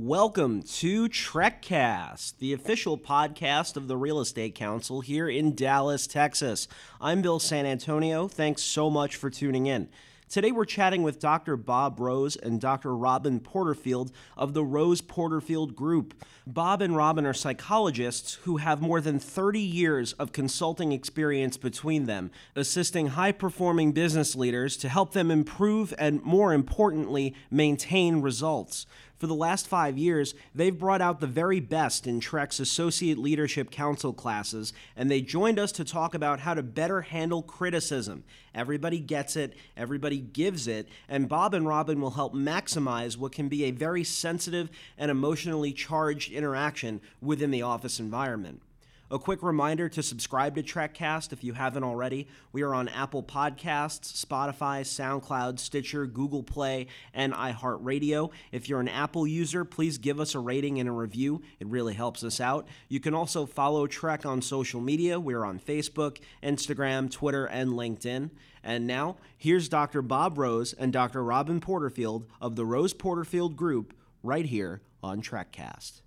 Welcome to TRECcast, the official podcast of the Real Estate Council here in Dallas, Texas. I'm Bill San Antonio. Thanks so much for tuning in. Today we're chatting with Dr. Bob Rose and Dr. Robin Porterfield of the Rose Porterfield Group. Bob and Robin are psychologists who have more than 30 years of consulting experience between them, assisting high performing business leaders to help them improve and, more importantly, maintain results. For the last five years, they've brought out the very best in TREC's Associate Leadership Council classes, and they joined us to talk about how to better handle criticism. Everybody gets it, everybody gives it, and Bob and Robin will help maximize what can be a very sensitive and emotionally charged interaction within the office environment. A quick reminder to subscribe to TRECcast if you haven't already. We are on Apple Podcasts, Spotify, SoundCloud, Stitcher, Google Play, and iHeartRadio. If you're an Apple user, please give us a rating and a review. It really helps us out. You can also follow TREC on social media. We're on Facebook, Instagram, Twitter, and LinkedIn. And now, here's Dr. Bob Rose and Dr. Robin Porterfield of the Rose Porterfield Group right here on TRECcast.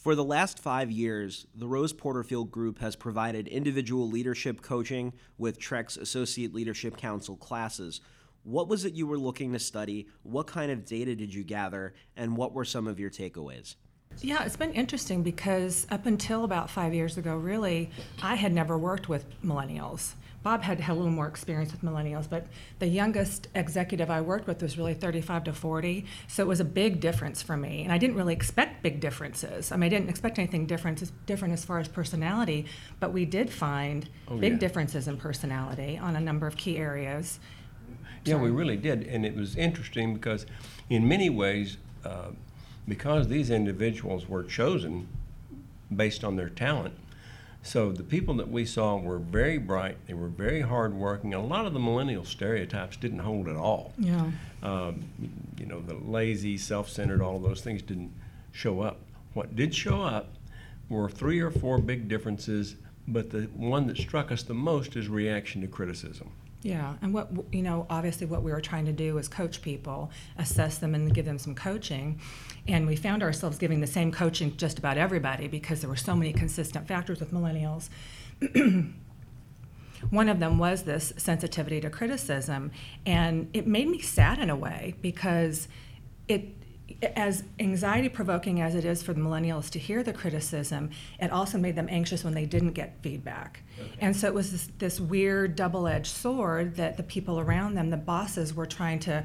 For the last five years, the Rose Porterfield Group has provided individual leadership coaching with TREC's Associate Leadership Council classes. What was it you were looking to study? What kind of data did you gather? And what were some of your takeaways? Yeah, it's been interesting because up until about five years ago, really, I had never worked with millennials. Bob had, had a little more experience with millennials, but the youngest executive I worked with was really 35 to 40. So it was a big difference for me. And I didn't really expect big differences. I mean, I didn't expect anything different, different as far as personality, but we did find oh, big yeah. differences in personality on a number of key areas. Yeah, Sorry. we really did. And it was interesting because, in many ways, uh, because these individuals were chosen based on their talent, so the people that we saw were very bright. They were very hardworking. A lot of the millennial stereotypes didn't hold at all. Yeah. Um, you know, the lazy, self-centered, all of those things didn't show up. What did show up were three or four big differences, but the one that struck us the most is reaction to criticism. Yeah, and what you know, obviously, what we were trying to do is coach people, assess them, and give them some coaching. And we found ourselves giving the same coaching just about everybody because there were so many consistent factors with millennials. One of them was this sensitivity to criticism, and it made me sad in a way because it as anxiety provoking as it is for the millennials to hear the criticism, it also made them anxious when they didn't get feedback. Okay. And so it was this, this weird double edged sword that the people around them, the bosses, were trying to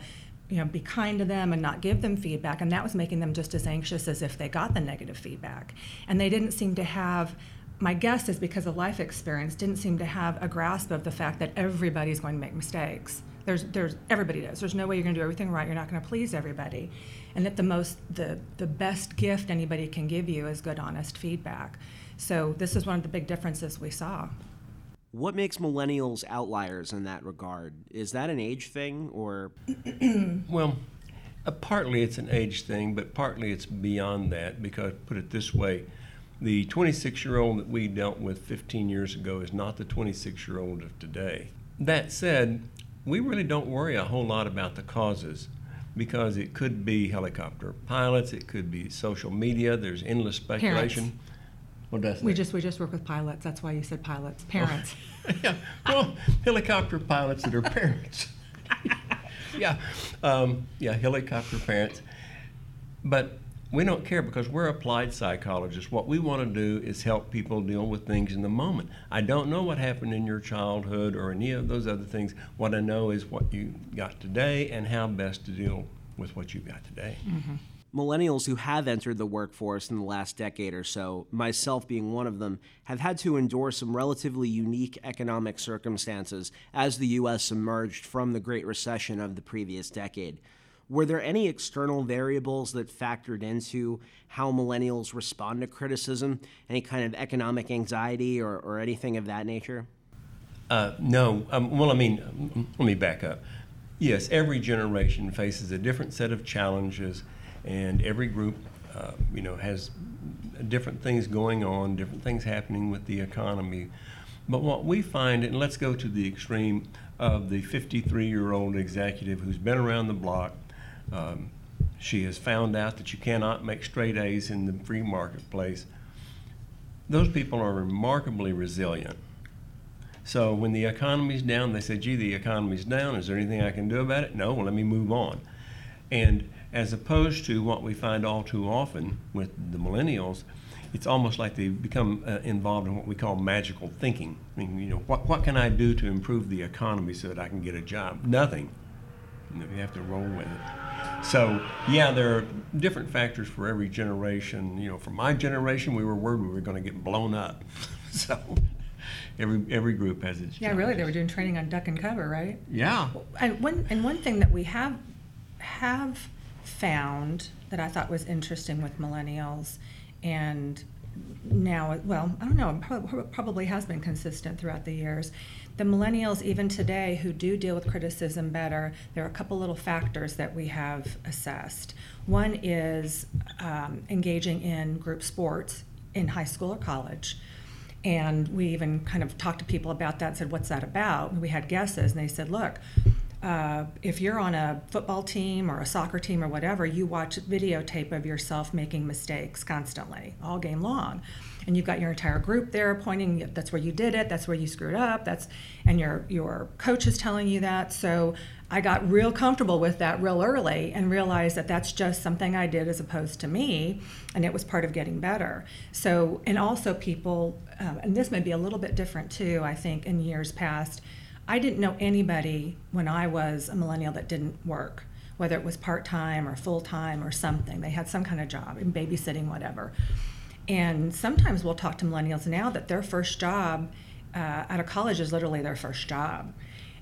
you know, be kind to them and not give them feedback, and that was making them just as anxious as if they got the negative feedback. And they didn't seem to have my guess is because of life experience, didn't seem to have a grasp of the fact that everybody's going to make mistakes. There's, there's, everybody does. There's no way you're going to do everything right. You're not going to please everybody, and that the most, the, the best gift anybody can give you is good, honest feedback. So this is one of the big differences we saw. What makes millennials outliers in that regard? Is that an age thing, or? well, uh, partly it's an age thing, but partly it's beyond that. Because put it this way, the 26-year-old that we dealt with 15 years ago is not the 26-year-old of today. That said, we really don't worry a whole lot about the causes because it could be helicopter pilots, it could be social media. There's endless speculation. Parents. we just we just work with pilots. That's why you said pilots. Parents. Yeah. Well, helicopter pilots that are parents. yeah. Um, yeah. Helicopter parents. But we don't care because we're applied psychologists. What we want to do is help people deal with things in the moment. I don't know what happened in your childhood or any of those other things. What I know is what you got today and how best to deal with what you've got today. Mm-hmm. Millennials who have entered the workforce in the last decade or so, myself being one of them, have had to endure some relatively unique economic circumstances as the U.S. emerged from the Great Recession of the previous decade. Were there any external variables that factored into how millennials respond to criticism? Any kind of economic anxiety or, or anything of that nature? Uh, no. Um, well, I mean, let me back up. Yes, every generation faces a different set of challenges, and every group, uh, you know, has different things going on, different things happening with the economy. But what we find, and let's go to the extreme of the 53 year old executive who's been around the block, um, She has found out that you cannot make straight A's in the free marketplace. Those people are remarkably resilient. So when the economy's down, they say, gee, the economy's down. Is there anything I can do about it? No, well, let me move on. And as opposed to what we find all too often with the millennials, it's almost like they become uh, involved in what we call magical thinking. I mean, you know, what, what can I do to improve the economy so that I can get a job? Nothing. You have to roll with it. So, yeah, there are different factors for every generation. You know, for my generation, we were worried we were going to get blown up. so, every every group has its. Yeah, really, they were doing training on duck and cover, right? Yeah. And one and one thing that we have have found that I thought was interesting with millennials, and now, well, I don't know, probably has been consistent throughout the years. The millennials, even today, who do deal with criticism better, there are a couple little factors that we have assessed. One is um, engaging in group sports in high school or college. And we even kind of talked to people about that and said, What's that about? And we had guesses, and they said, Look, uh, if you're on a football team or a soccer team or whatever, you watch videotape of yourself making mistakes constantly, all game long. And you've got your entire group there pointing, that's where you did it, that's where you screwed up, that's, and your, your coach is telling you that. So I got real comfortable with that real early and realized that that's just something I did as opposed to me, and it was part of getting better. So, and also people, um, and this may be a little bit different too, I think, in years past I didn't know anybody when I was a millennial that didn't work, whether it was part time or full time or something. They had some kind of job in babysitting, whatever. And sometimes we'll talk to millennials now that their first job uh, out of college is literally their first job.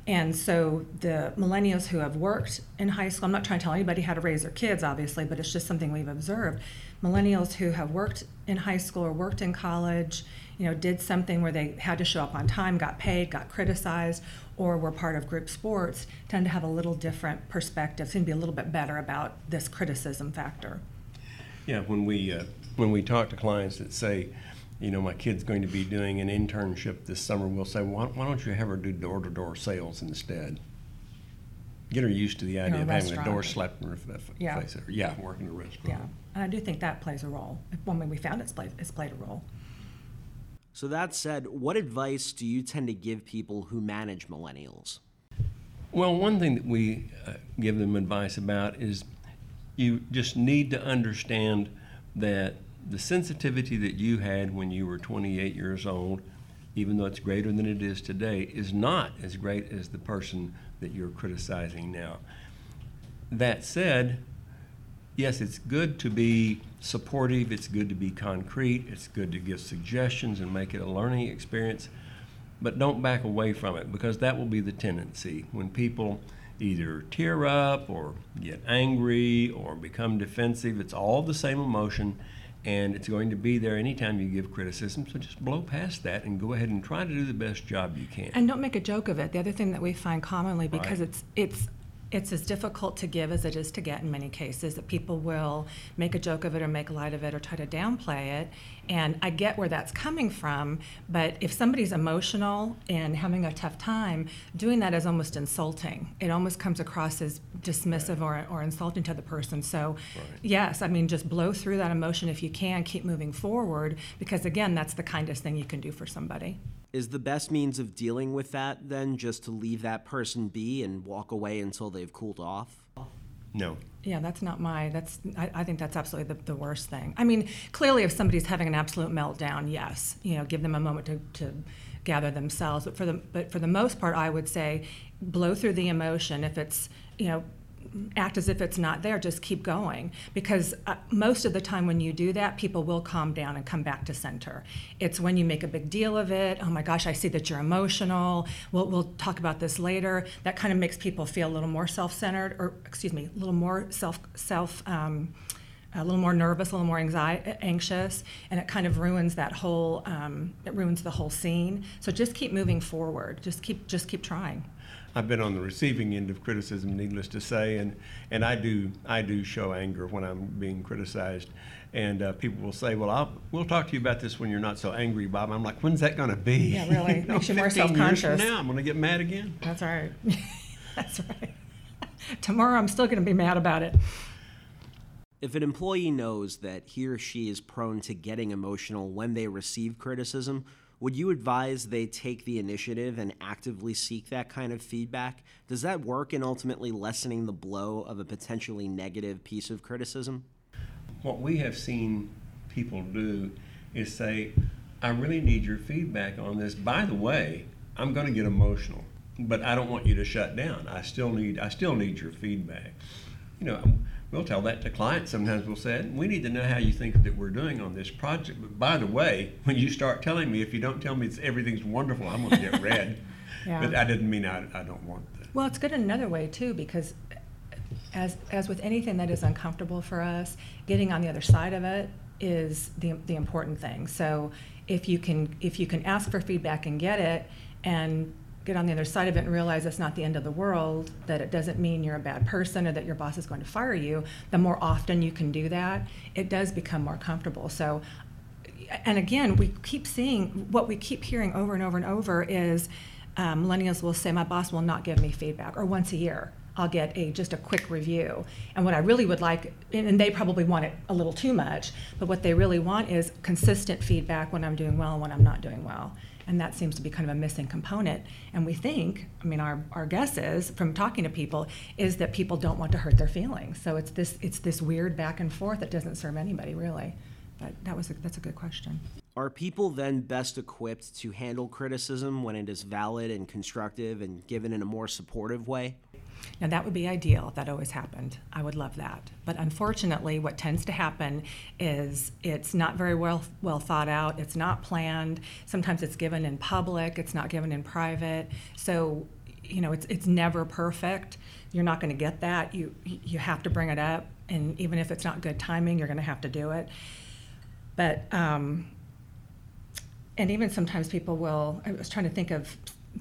And so the millennials who have worked in high school, I'm not trying to tell anybody how to raise their kids, obviously, but it's just something we've observed. Millennials who have worked in high school or worked in college you know, did something where they had to show up on time, got paid, got criticized, or were part of group sports, tend to have a little different perspective, seem to be a little bit better about this criticism factor. Yeah, when we uh, when we talk to clients that say, you know, my kid's going to be doing an internship this summer, we'll say, why, why don't you have her do door-to-door sales instead? Get her used to the idea of having a door slapped in her face. Yeah. yeah, work in a restaurant. Yeah, and I do think that plays a role. When we found it's played, it's played a role. So, that said, what advice do you tend to give people who manage millennials? Well, one thing that we uh, give them advice about is you just need to understand that the sensitivity that you had when you were 28 years old, even though it's greater than it is today, is not as great as the person that you're criticizing now. That said, yes, it's good to be supportive, it's good to be concrete, it's good to give suggestions and make it a learning experience, but don't back away from it because that will be the tendency. When people either tear up or get angry or become defensive, it's all the same emotion and it's going to be there anytime you give criticism. So just blow past that and go ahead and try to do the best job you can. And don't make a joke of it. The other thing that we find commonly because right. it's it's it's as difficult to give as it is to get in many cases. That people will make a joke of it or make light of it or try to downplay it. And i get where that's coming from but if somebody's emotional and having a tough time doing that is almost insulting. It almost comes across as dismissive right. or, or insulting to the person. So right. yes i mean just blow through that emotion if you can keep moving forward because again that's the kindest thing you can do for somebody is the best means of dealing with that then just to leave that person be and walk away until they've cooled off? No. Yeah, that's not my. That's I, I think that's absolutely the, the worst thing. I mean, clearly, if somebody's having an absolute meltdown, yes, you know, give them a moment to, to gather themselves. But for the but for the most part, I would say blow through the emotion. If it's you know act as if it's not there, just keep going. Because uh, most of the time when you do that, people will calm down and come back to center. It's when you make a big deal of it, oh my gosh, I see that you're emotional, we'll, we'll talk about this later. That kind of makes people feel a little more self centered, or excuse me, a little more self, self, um, a little more nervous, a little more anxious, and it kind of ruins that whole, um, it ruins the whole scene. So just keep moving forward. Just keep, just keep trying. I've been on the receiving end of criticism, needless to say, and, and I do I do show anger when I'm being criticized, and uh, people will say, "Well, I'll, we'll talk to you about this when you're not so angry, Bob." I'm like, "When's that going to be?" Yeah, really you know, makes you more self-conscious. now, I'm going to get mad again. That's right. That's right. Tomorrow, I'm still going to be mad about it. If an employee knows that he or she is prone to getting emotional when they receive criticism, would you advise they take the initiative and actively seek that kind of feedback? Does that work in ultimately lessening the blow of a potentially negative piece of criticism? What we have seen people do is say, I really need your feedback on this. By the way, I'm going to get emotional, but I don't want you to shut down. I still need I still need your feedback. You know, we'll tell that to clients. Sometimes we'll say, we need to know how you think that we're doing on this project. But by the way, when you start telling me, if you don't tell me everything's wonderful, I'm going to get red. yeah. But I didn't mean I, I don't want that. Well, it's good in another way too, because as as with anything that is uncomfortable for us, getting on the other side of it is the the important thing. So if you can if you can ask for feedback and get it and get on the other side of it and realize it's not the end of the world, that it doesn't mean you're a bad person or that your boss is going to fire you, the more often you can do that, it does become more comfortable. So, and again, we keep seeing what we keep hearing over and over and over is um, millennials will say, My boss will not give me feedback, or once a year. I'll get a just a quick review. And what I really would like, and they probably want it a little too much, but what they really want is consistent feedback when I'm doing well and when I'm not doing well and that seems to be kind of a missing component. And we think, I mean, our, our guess is from talking to people is that people don't want to hurt their feelings. So it's this it's this weird back and forth that doesn't serve anybody really. But that was a, that's a good question. Are people then best equipped to handle criticism when it is valid and constructive and given in a more supportive way? Now, that would be ideal if that always happened. I would love that. But unfortunately, what tends to happen is it's not very well, well thought out, it's not planned. Sometimes it's given in public, it's not given in private. So, you know, it's, it's never perfect. You're not going to get that. You, you have to bring it up. And even if it's not good timing, you're going to have to do it. But, um, and even sometimes people will, I was trying to think of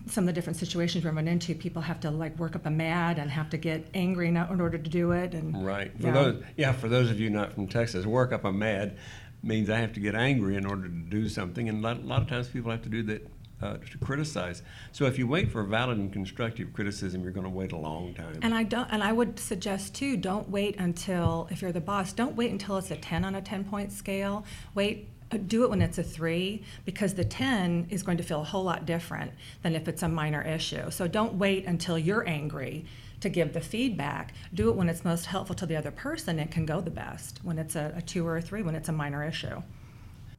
some of the different situations we run into, people have to like work up a mad and have to get angry in order to do it. And right for yeah. those, yeah, for those of you not from Texas, work up a mad means I have to get angry in order to do something, and a lot, a lot of times people have to do that uh, to criticize. So if you wait for valid and constructive criticism, you're going to wait a long time. And I don't. And I would suggest too, don't wait until if you're the boss, don't wait until it's a 10 on a 10 point scale. Wait do it when it's a three because the 10 is going to feel a whole lot different than if it's a minor issue. So don't wait until you're angry to give the feedback. Do it when it's most helpful to the other person. It can go the best when it's a, a two or a three, when it's a minor issue.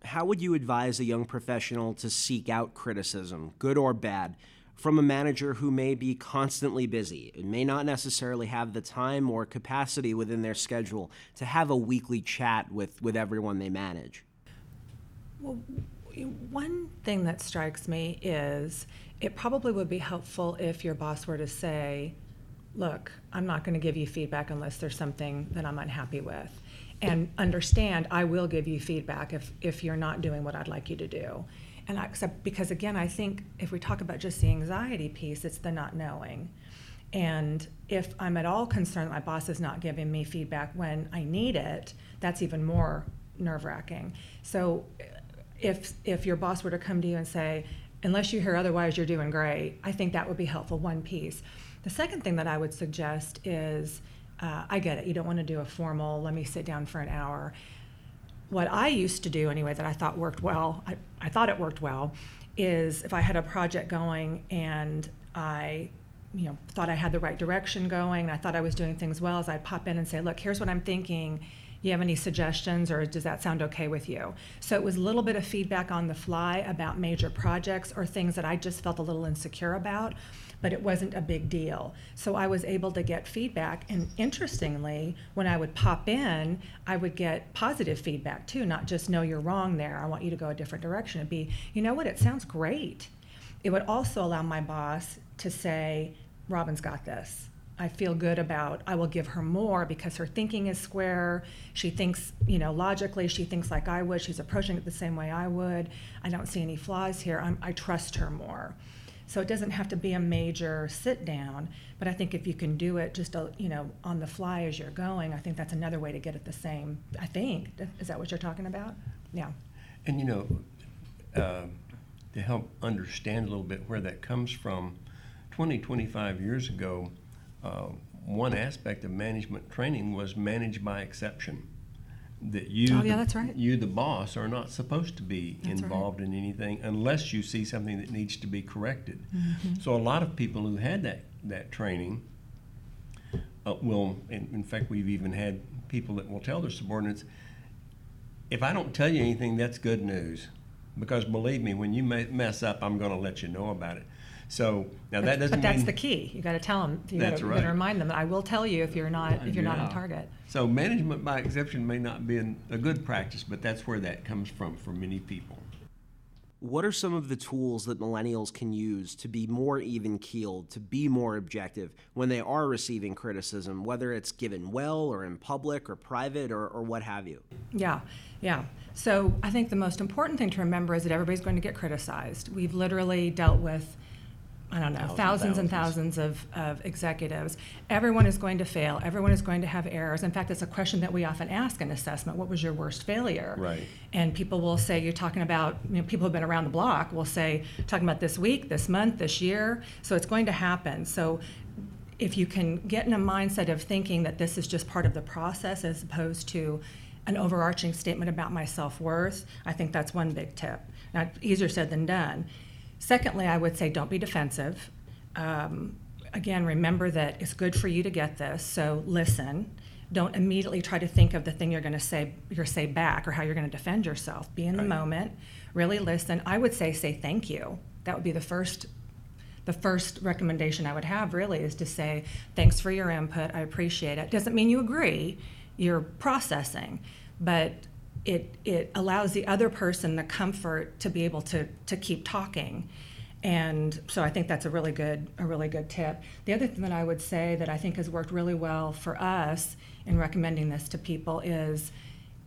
How would you advise a young professional to seek out criticism, good or bad, from a manager who may be constantly busy and may not necessarily have the time or capacity within their schedule to have a weekly chat with, with everyone they manage? Well, one thing that strikes me is it probably would be helpful if your boss were to say, Look, I'm not going to give you feedback unless there's something that I'm unhappy with. And understand, I will give you feedback if, if you're not doing what I'd like you to do. And I, because, again, I think if we talk about just the anxiety piece, it's the not knowing. And if I'm at all concerned that my boss is not giving me feedback when I need it, that's even more nerve wracking. So if if your boss were to come to you and say, unless you hear otherwise, you're doing great, I think that would be helpful. One piece. The second thing that I would suggest is, uh, I get it. You don't want to do a formal. Let me sit down for an hour. What I used to do anyway that I thought worked well, I, I thought it worked well, is if I had a project going and I you know thought I had the right direction going I thought I was doing things well, as I'd pop in and say, look, here's what I'm thinking you have any suggestions or does that sound okay with you? So it was a little bit of feedback on the fly about major projects or things that I just felt a little insecure about, but it wasn't a big deal. So I was able to get feedback. And interestingly, when I would pop in, I would get positive feedback too, not just, no, you're wrong there. I want you to go a different direction. It'd be, you know what, it sounds great. It would also allow my boss to say, Robin's got this I feel good about. I will give her more because her thinking is square. She thinks, you know, logically, she thinks like I would. She's approaching it the same way I would. I don't see any flaws here. I'm, I trust her more. So it doesn't have to be a major sit down, but I think if you can do it just, you know, on the fly as you're going, I think that's another way to get at the same. I think is that what you're talking about? Yeah. And you know, uh, to help understand a little bit where that comes from, 20, 25 years ago uh, one aspect of management training was manage by exception. that you, Oh, yeah, the- that's right. you, the boss, are not supposed to be That's right. involved in anything unless you see something that needs to be corrected. Mm-hmm. So a lot of people who had that, that training uh, will, in, in fact, we've even had people that will tell their subordinates, if I don't tell you anything, that's good news. Because believe me, when you mess up, I'm going to let you know about it. So now that doesn't But that's mean the key. You got to tell them. You got to right. remind them that I will tell you if you're not if you're not on target. So management by exception may not be an, a good practice, but that's where that comes from for many people. What are some of the tools that millennials can use to be more even keeled, to be more objective when they are receiving criticism, whether it's given well or in public or private or, or what have you? Yeah, yeah. So I think the most important thing to remember is that everybody's going to get criticized. We've literally dealt with, I don't know, Thousands, thousands and thousands. of, of executives. Everyone is going to fail. Everyone is going to have errors. In fact, it's a question that we often ask in assessment what was your worst failure? Right. And people will say, you're talking about, you know, people who've been around the block will say, talking about this week, this month, this year. So it's going to happen. So if you can get in a mindset of thinking that this is just part of the process as opposed to an overarching statement about my self worth, I think that's one big tip. Now, easier said than done. Secondly, I would say don't be defensive. Um, again, remember that it's good for you to get this, so listen. Don't immediately try to think of the thing you're going to say you're say back or how you're going to defend yourself. Be in the Right. moment, really listen. I would say say thank you. That would be the first the first recommendation I would have really is to say, thanks for your input, I appreciate it. Doesn't mean you agree, you're processing, but it, it allows the other person the comfort to be able to, to keep talking. And so I think that's a really good, a really good tip. The other thing that I would say that I think has worked really well for us in recommending this to people is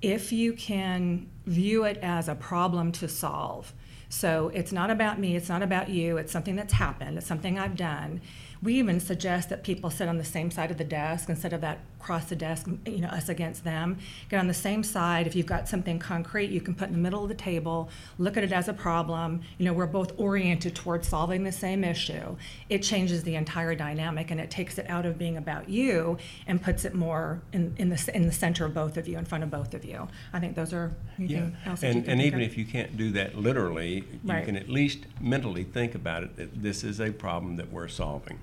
if you can view it as a problem to solve. So it's not about me, it's not about you, it's something that's happened, it's something I've done. We even suggest that people sit on the same side of the desk instead of that cross the desk, you know, us against them. Get on the same side. If you've got something concrete, you can put in the middle of the table, look at it as a problem. You know, we're both oriented towards solving the same issue. It changes the entire dynamic and it takes it out of being about you and puts it more in, in the in the center of both of you, in front of both of you. I think those are you And, and even of? if you can't do that literally, you Right. can at least mentally think about it, that this is a problem that we're solving.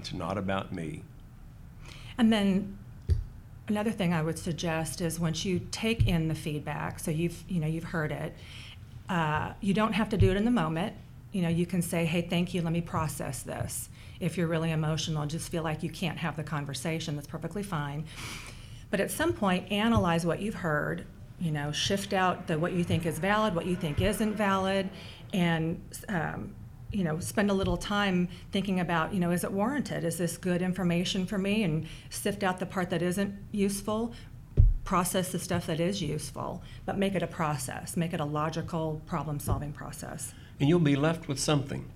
It's not about me. And then another thing I would suggest is once you take in the feedback, so you've you know you've heard it, uh, you don't have to do it in the moment. You know, you can say, "Hey, thank you. Let me process this." If you're really emotional, just feel like you can't have the conversation. That's perfectly fine. But at some point, analyze what you've heard. You know, shift out the what you think is valid, what you think isn't valid, and um, you know, spend a little time thinking about, you know, is it warranted? Is this good information for me? And sift out the part that isn't useful. Process the stuff that is useful, but make it a process. Make it a logical problem-solving process. And you'll be left with something.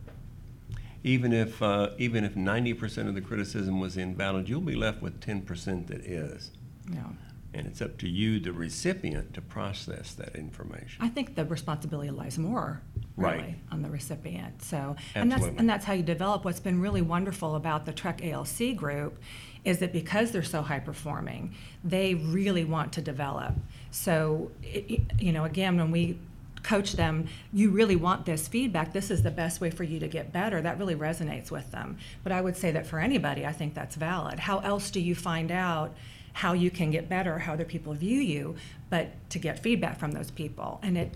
Even if, uh, even if 90% of the criticism was invalid, you'll be left with 10% that is. Know, And it's up to you, the recipient, to process that information. I think the responsibility lies more really Right. on the recipient. So, and that's and that's how you develop. What's been really wonderful about the TREC ALC group is that because they're so high performing, they really want to develop. So, it- you know, again, when we coach them, you really want this feedback. This is the best way for you to get better. That really resonates with them. But I would say that for anybody, I think that's valid. How else do you find out? how you can get better, how other people view you, but to get feedback from those people. And it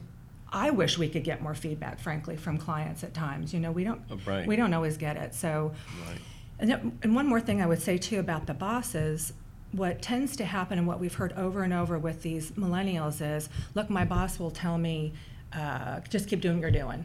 I wish we could get more feedback, frankly, from clients at times. You know, we don't Oh, right. we don't always get it. So Right. and, and one more thing I would say too about the bosses, what tends to happen and what we've heard over and over with these millennials is, look, my boss will tell me, uh, just keep doing what you're doing,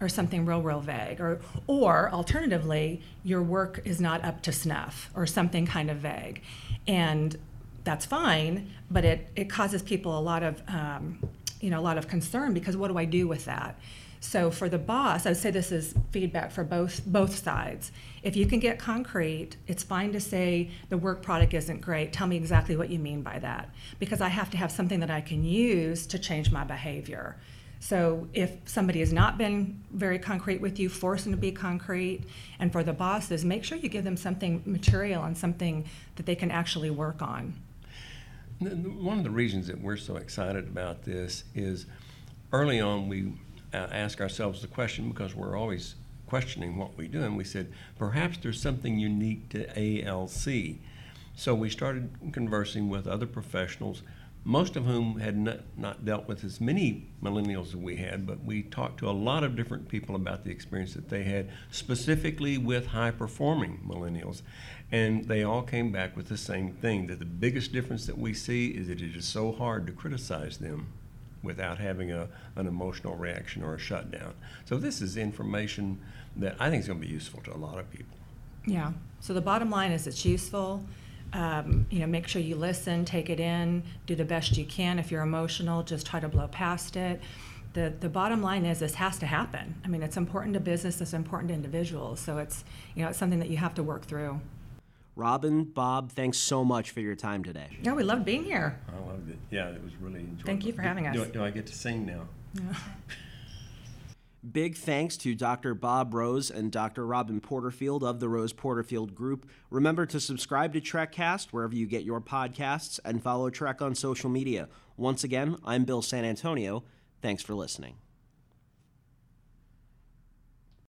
or something real, real vague, or or alternatively, your work is not up to snuff, or something kind of vague, and that's fine, but it it causes people a lot of um, you know a lot of concern because what do I do with that? So for the boss, I would say this is feedback for both both sides. If you can get concrete, it's fine to say the work product isn't great. Tell me exactly what you mean by that, because I have to have something that I can use to change my behavior. So if somebody has not been very concrete with you, force them to be concrete. And for the bosses, make sure you give them something material and something that they can actually work on. One of the reasons that we're so excited about this is early on we uh, ask ourselves the question because we're always questioning what we do, and we said perhaps there's something unique to ALC. So we started conversing with other professionals most of whom had not, not, dealt with as many millennials as we had, but we talked to a lot of different people about the experience that they had, specifically with high performing millennials. And they all came back with the same thing that the biggest difference that we see is that it is so hard to criticize them without having a, an emotional reaction or a shutdown. So, this is information that I think is going to be useful to a lot of people. Yeah. So, the bottom line is it's useful um, you know, make sure you listen, take it in, do the best you can. If you're emotional, just try to blow past it. The, the bottom line is this has to happen. I mean, it's important to business, it's important to individuals. So it's, you know, it's something that you have to work through. Robin, Bob, thanks so much for your time today. Yeah, we loved being here. I loved it. Yeah, it was really enjoyable. Thank you for having us. Do, do I get to sing now? Yeah. Big thanks to Dr. Bob Rose and Dr. Robin Porterfield of the Rose Porterfield Group. Remember to subscribe to TRECcast wherever you get your podcasts and follow TREC on social media. Once again, I'm Bill San Antonio. Thanks for listening.